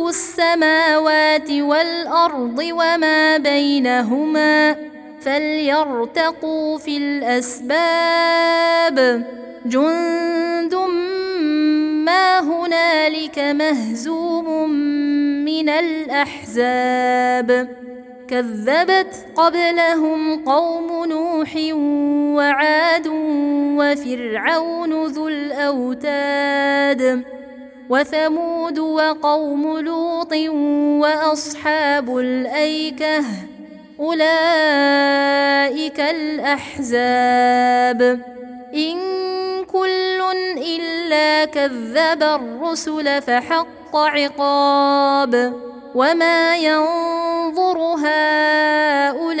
ملك السماوات والأرض وما بينهما فليرتقوا في الأسباب. جند ما هنالك مهزوم من الأحزاب. كذبت قبلهم قوم نوح وعاد وفرعون ذو الأوتاد. وثمود وقوم لوط وأصحاب الأيكة أولئك الأحزاب. إن كل إلا كذب الرسل فحق عقاب. وما ينظر هؤلاء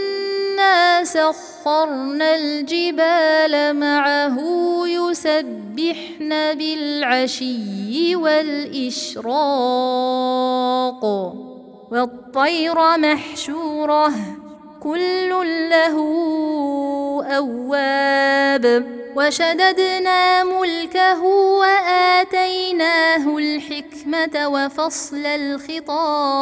سخرنا الجبال معه يسبحن بالعشي والإشراق. والطير محشورة كل له أواب. وشددنا ملكه وآتيناه الحكمة وفصل الخطاب.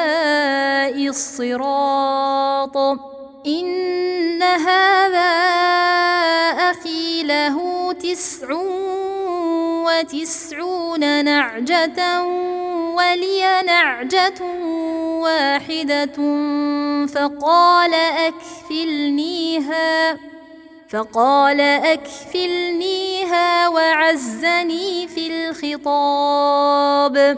الصراط. إن هذا أخي له تسع وتسعون نعجة ولي نعجة واحدة فقال أكفلنيها فقال أكفلنيها وعزني في الخطاب.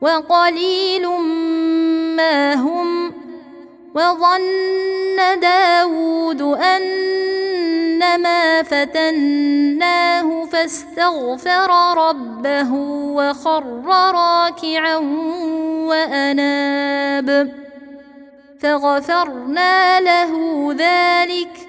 وقليل ما هم وظن داود أنما فتناه فاستغفر ربه وخر راكعا وأناب فغفرنا له ذلك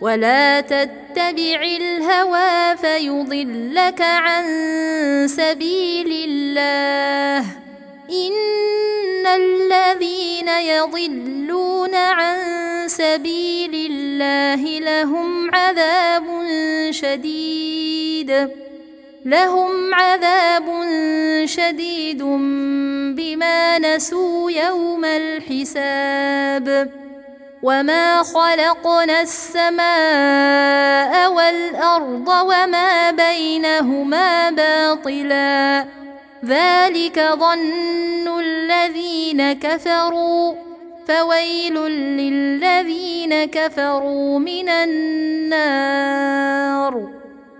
ولا تتبع الهوى فيضلك عن سبيل الله إن الذين يضلون عن سبيل الله لهم عذاب شديد لهم عذاب شديد بما نسوا يوم الحساب وما خلقنا السماء والأرض وما بينهما باطلاً ذلك ظن الذين كفروا فويل للذين كفروا من النار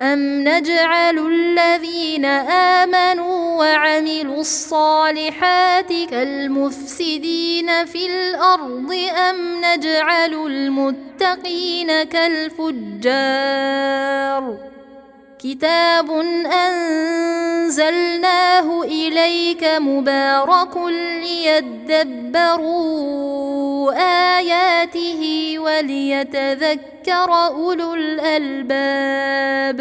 أم نجعل الذين آمنوا وعملوا الصالحات كالمفسدين في الأرض أم نجعل المتقين كالفجار. كتاب أنزلناه إليك مبارك ليدبروا آياته وليتذكر أولو الألباب.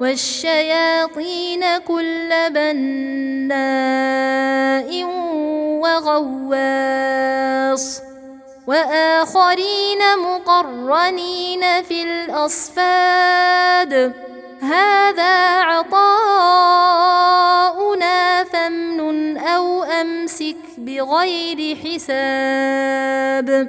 والشياطين كل بناء وغواص وآخرين مقرنين في الأصفاد هذا عطاؤنا فامنن أو أمسك بغير حساب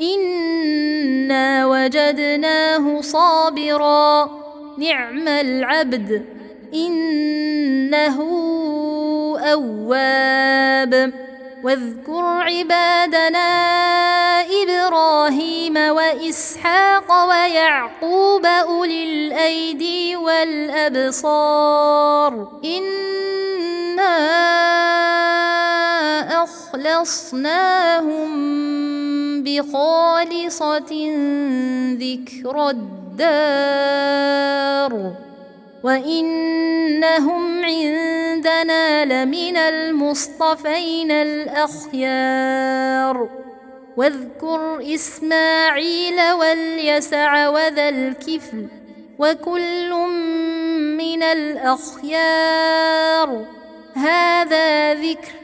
إنا وجدناه صابرا. نعم العبد إنه أواب. واذكر عبادنا إبراهيم وإسحاق ويعقوب أولي الأيدي والأبصار. إنا أخلصناهم بخالصة ذكر الدار. وإنهم عندنا لمن المصطفين الأخيار. واذكر إسماعيل واليسع وذا الكفل وكل من الأخيار. هذا ذكر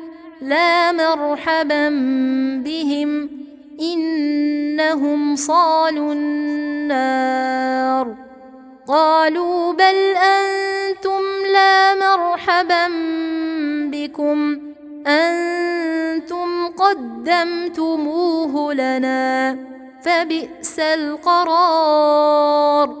لا مرحبا بهم إنهم صالوا النار. قالوا بل أنتم لا مرحبا بكم. أنتم قدمتموه لنا فبئس القرار.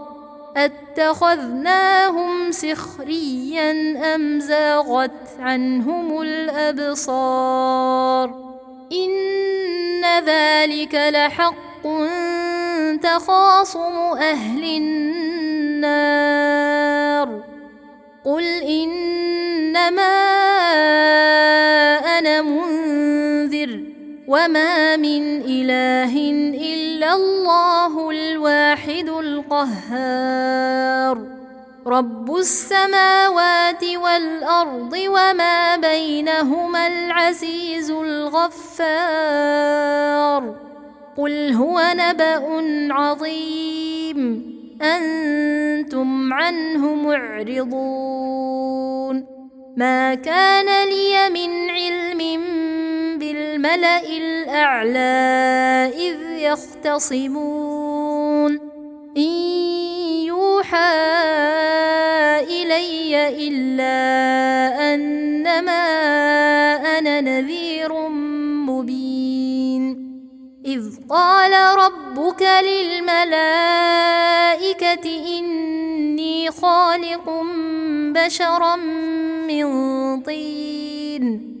أتخذناهم سخريا أم زاغت عنهم الأبصار؟ إن ذلك لحق تخاصم أهل النار. قل إنما أنا منذر وما من اله الا الله الواحد القهار. رب السماوات والارض وما بينهما العزيز الغفار. قل هو نبا عظيم. أنتم عنه معرضون. ما كان لي من علم بالملا الأعلى إذ يختصمون. إن يوحى إلي إلا أنما أنا نذير مبين. إذ قال ربك للملائكة إني خالق بشرا من طين.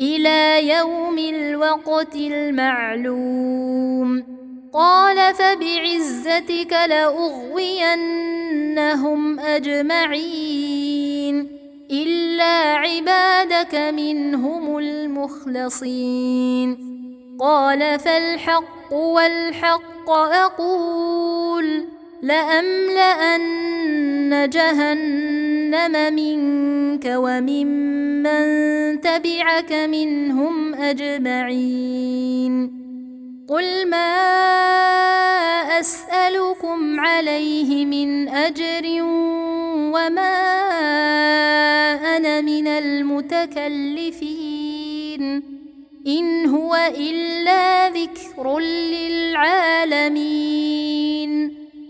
إلى يوم الوقت المعلوم. قال فبعزتك لأغوينهم أجمعين إلا عبادك منهم المخلصين. قال فالحق والحق أقول. لأملأن جهنم منك وممن تبعك منهم أجمعين. قل ما أسألكم عليه من أجر وما أنا من المتكلفين. إن هو إلا ذكر للعالمين.